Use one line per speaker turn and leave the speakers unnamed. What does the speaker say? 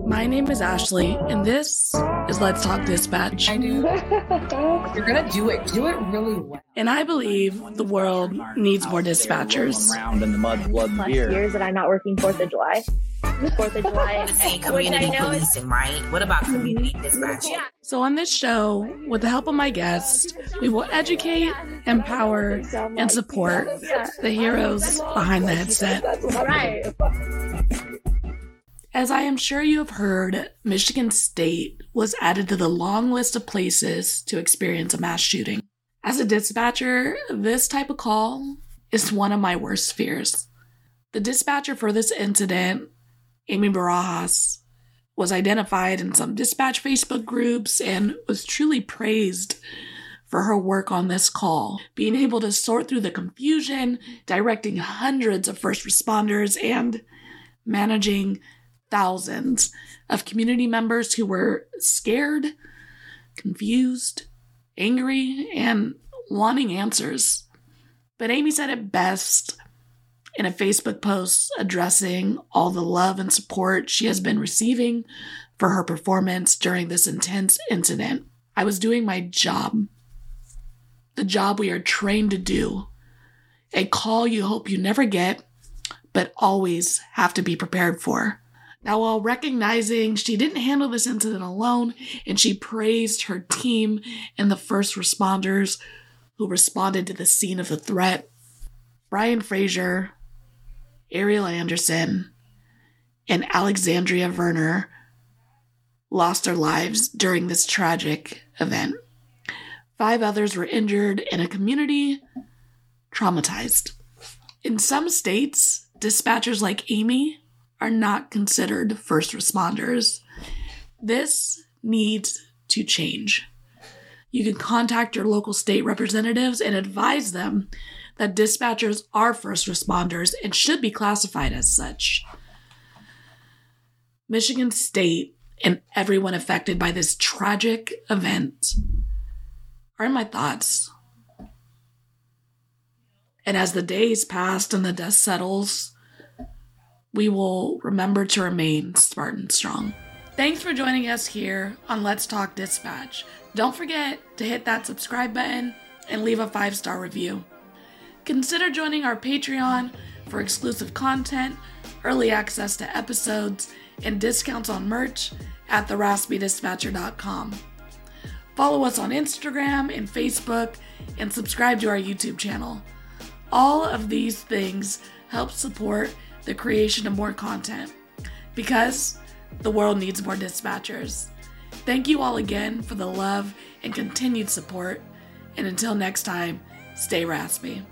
My name is Ashley, and this is Let's Talk Dispatch.
I do. You're gonna do it. Do it really well.
And I believe the world needs more dispatchers.
Around in the mud, blood, and beer.
years that I'm not working Fourth of July. Fourth of July.
saying
which I
community
know
policing, right? What about community dispatching?
So, on this show, with the help of my guests, we will educate, empower, and support the heroes behind the headset.
right.
As I am sure you have heard, Michigan State was added to the long list of places to experience a mass shooting. As a dispatcher, this type of call is one of my worst fears. The dispatcher for this incident, Amy Barajas, was identified in some dispatch Facebook groups and was truly praised for her work on this call, being able to sort through the confusion, directing hundreds of first responders, and managing thousands of community members who were scared, confused, angry, and wanting answers. But Amy said it best in a Facebook post addressing all the love and support she has been receiving for her performance during this intense incident. I was doing my job, the job we are trained to do, a call you hope you never get, but always have to be prepared for. Now, while recognizing she didn't handle this incident alone, and she praised her team and the first responders who responded to the scene of the threat, Brian Fraser, Arielle Anderson, and Alexandria Verner lost their lives during this tragic event. Five others were injured, and a community traumatized. In some states, dispatchers like Amy are not considered first responders. This needs to change. You can contact your local state representatives and advise them that dispatchers are first responders and should be classified as such. Michigan State and everyone affected by this tragic event are in my thoughts. And as the days pass and the dust settles, we will remember to remain Spartan strong. Thanks for joining us here on Let's Talk Dispatch. Don't forget to hit that subscribe button and leave a five star review. Consider joining our Patreon for exclusive content, early access to episodes, and discounts on merch at theraspydispatcher.com. Follow us on Instagram and Facebook and subscribe to our YouTube channel. All of these things help support the creation of more content because the world needs more dispatchers. Thank you all again for the love and continued support. And until next time, stay raspy.